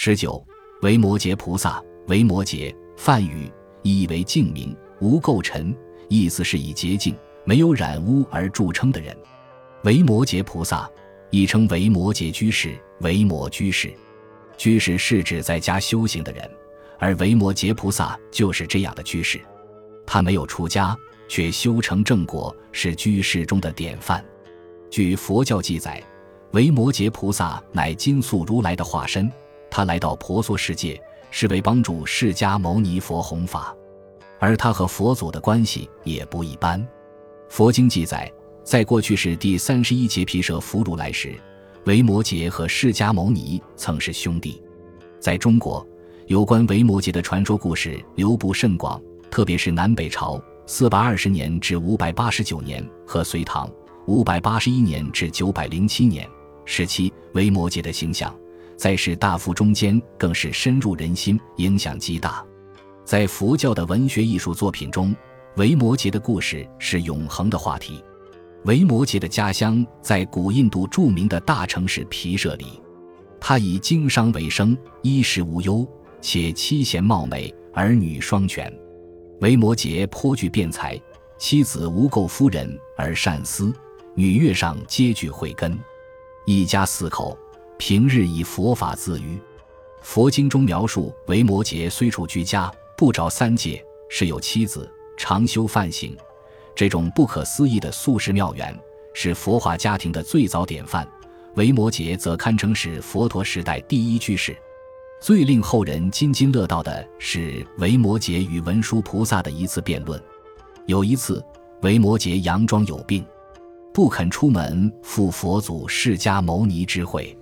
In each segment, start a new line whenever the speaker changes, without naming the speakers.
十九，维摩诘菩萨，维摩诘，梵语，意为净明，无垢尘，意思是以洁净、没有染污而著称的人。维摩诘菩萨，亦称维摩诘居士、维摩居士。居士是指在家修行的人，而维摩诘菩萨就是这样的居士。他没有出家，却修成正果，是居士中的典范。据佛教记载，维摩诘菩萨乃金素如来的化身。他来到婆娑世界，是为帮助释迦牟尼佛弘法，而他和佛祖的关系也不一般。佛经记载，在过去世第三十一劫毗舍弗如来时，维摩诘和释迦牟尼曾是兄弟。在中国，有关维摩诘的传说故事流布甚广，特别是南北朝四百二十年至五百八十九年和隋唐五百八十一年至九百零七年时期，维摩诘的形象。在士大夫中间更是深入人心，影响极大。在佛教的文学艺术作品中，维摩诘的故事是永恒的话题。维摩诘的家乡在古印度著名的大城市毗舍离，他以经商为生，衣食无忧，且妻贤貌美，儿女双全。维摩诘颇具辩才，妻子无垢夫人而善思，女月上皆具慧根，一家四口。平日以佛法自娱，佛经中描述维摩诘虽处居家，不着三界，是有妻子，常修梵行。这种不可思议的素食妙缘，是佛化家庭的最早典范。维摩诘则堪称是佛陀时代第一居士。最令后人津津乐道的是维摩诘与文殊菩萨的一次辩论。有一次，维摩诘佯装有病，不肯出门赴佛祖释迦牟尼之会。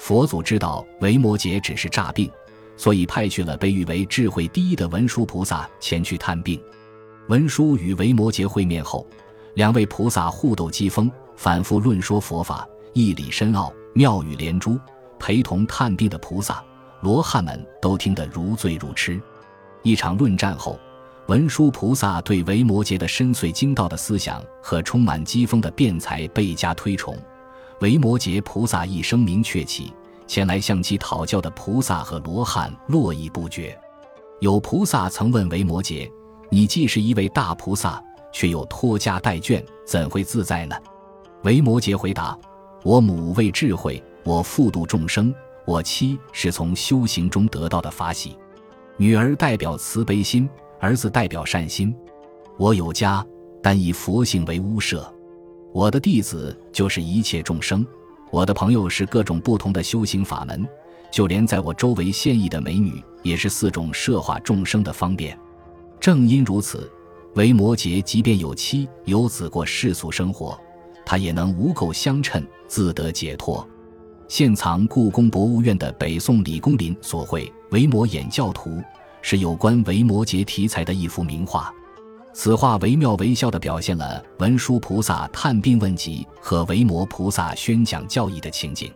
佛祖知道维摩诘只是诈病，所以派去了被誉为智慧第一的文殊菩萨前去探病。文殊与维摩诘会面后，两位菩萨互斗机锋，反复论说佛法，义理深奥，妙语连珠。陪同探病的菩萨、罗汉们都听得如醉如痴。一场论战后，文殊菩萨对维摩诘的深邃精道的思想和充满机锋的辩才倍加推崇。维摩诘菩萨一声名鹊起，前来向其讨教的菩萨和罗汉络绎不绝。有菩萨曾问维摩诘：“你既是一位大菩萨，却又拖家带眷，怎会自在呢？”维摩诘回答：“我母为智慧，我复度众生，我妻是从修行中得到的法喜。女儿代表慈悲心，儿子代表善心。我有家，但以佛性为屋舍。”我的弟子就是一切众生，我的朋友是各种不同的修行法门，就连在我周围现役的美女，也是四种摄化众生的方便。正因如此，维摩诘即便有妻有子过世俗生活，他也能无垢相称，自得解脱。现藏故宫博物院的北宋李公麟所绘《维摩演教图》，是有关维摩诘题材的一幅名画。此画惟妙惟肖地表现了文殊菩萨探病问疾和维摩菩萨宣讲教义的情景。